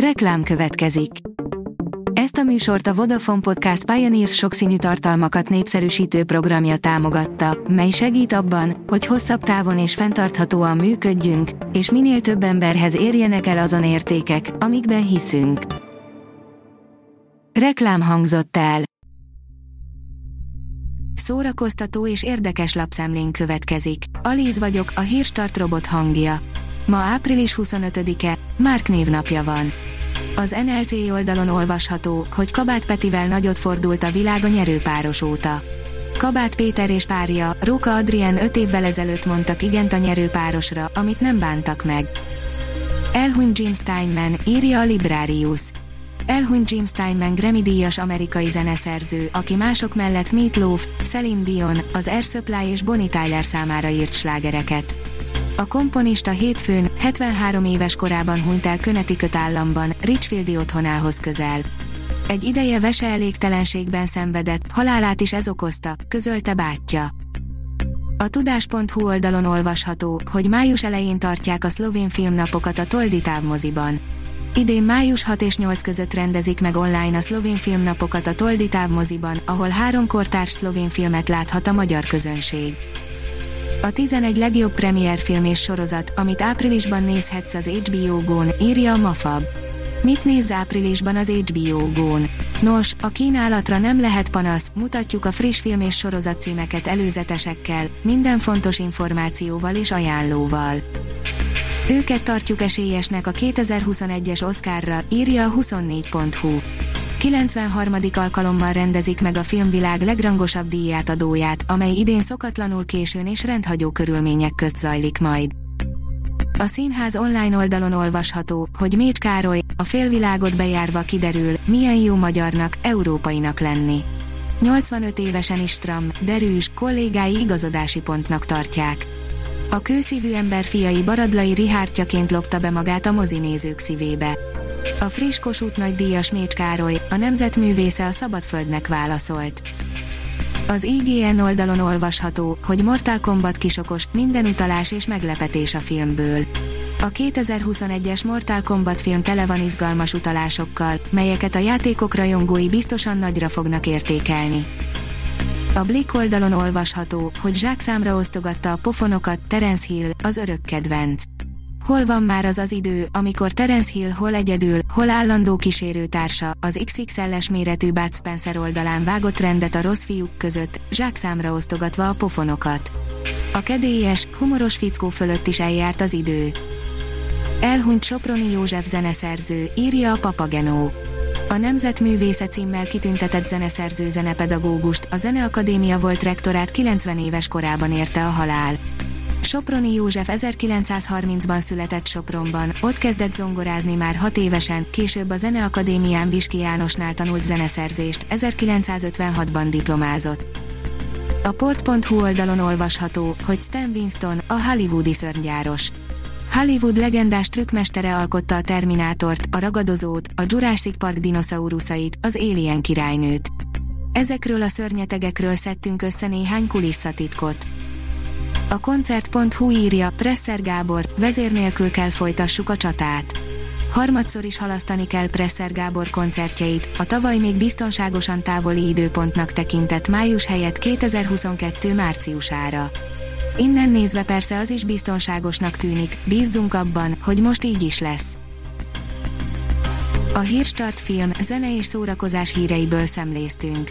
Reklám következik. Ezt a műsort a Vodafone Podcast Pioneers sokszínű tartalmakat népszerűsítő programja támogatta, mely segít abban, hogy hosszabb távon és fenntarthatóan működjünk, és minél több emberhez érjenek el azon értékek, amikben hiszünk. Reklám hangzott el. Szórakoztató és érdekes lapszemlén következik. Alíz vagyok, a hírstart robot hangja. Ma április 25-e, Márk névnapja van. Az NLC oldalon olvasható, hogy Kabát Petivel nagyot fordult a világ a nyerőpáros óta. Kabát Péter és párja, Róka Adrien 5 évvel ezelőtt mondtak igent a nyerőpárosra, amit nem bántak meg. Elhunyt Jim Steinman, írja a Librarius. Elhunyt Jim Steinman Grammy-díjas amerikai zeneszerző, aki mások mellett Meat Loaf, Celine Dion, az Air Supply és Bonnie Tyler számára írt slágereket. A komponista hétfőn, 73 éves korában hunyt el Connecticut államban, Richfieldi otthonához közel. Egy ideje vese elégtelenségben szenvedett, halálát is ez okozta, közölte bátyja. A tudás.hu oldalon olvasható, hogy május elején tartják a szlovén filmnapokat a Toldi távmoziban. Idén május 6 és 8 között rendezik meg online a szlovén filmnapokat a Toldi távmoziban, ahol három kortárs szlovén filmet láthat a magyar közönség. A 11 legjobb premierfilm és sorozat, amit áprilisban nézhetsz az HBO Gón, írja a Mafab. Mit néz áprilisban az HBO Gón? Nos, a kínálatra nem lehet panasz, mutatjuk a friss film és sorozat címeket előzetesekkel, minden fontos információval és ajánlóval. Őket tartjuk esélyesnek a 2021-es Oscarra, írja a 24.hu. 93. alkalommal rendezik meg a filmvilág legrangosabb díjátadóját, amely idén szokatlanul későn és rendhagyó körülmények közt zajlik majd. A színház online oldalon olvasható, hogy Mécs Károly, a félvilágot bejárva kiderül, milyen jó magyarnak, európainak lenni. 85 évesen is stram, derűs, kollégái igazodási pontnak tartják. A kőszívű ember fiai Baradlai Rihártyaként lopta be magát a mozinézők szívébe. A friss Kossuth nagy díjas Mécs Károly, a nemzetművésze a Szabadföldnek válaszolt. Az IGN oldalon olvasható, hogy Mortal Kombat kisokos, minden utalás és meglepetés a filmből. A 2021-es Mortal Kombat film tele van izgalmas utalásokkal, melyeket a játékok rajongói biztosan nagyra fognak értékelni. A Blick oldalon olvasható, hogy zsákszámra osztogatta a pofonokat Terence Hill, az örök kedvenc. Hol van már az az idő, amikor Terence Hill hol egyedül, hol állandó kísérőtársa, az XXL-es méretű Bud Spencer oldalán vágott rendet a rossz fiúk között, zsákszámra osztogatva a pofonokat. A kedélyes, humoros fickó fölött is eljárt az idő. Elhunyt Soproni József zeneszerző, írja a Papagenó. A Nemzetművésze címmel kitüntetett zeneszerző zenepedagógust, a Zeneakadémia volt rektorát 90 éves korában érte a halál. Soproni József 1930-ban született Sopronban, ott kezdett zongorázni már 6 évesen, később a Zeneakadémián Viski Jánosnál tanult zeneszerzést, 1956-ban diplomázott. A port.hu oldalon olvasható, hogy Stan Winston, a hollywoodi szörnygyáros. Hollywood legendás trükkmestere alkotta a Terminátort, a Ragadozót, a Jurassic Park dinoszauruszait, az Alien királynőt. Ezekről a szörnyetegekről szedtünk össze néhány kulisszatitkot. A koncert.hu írja, Presser Gábor, vezér nélkül kell folytassuk a csatát. Harmadszor is halasztani kell Presser Gábor koncertjeit, a tavaly még biztonságosan távoli időpontnak tekintett május helyett 2022 márciusára. Innen nézve persze az is biztonságosnak tűnik, bízzunk abban, hogy most így is lesz. A Hírstart film, zene és szórakozás híreiből szemléztünk.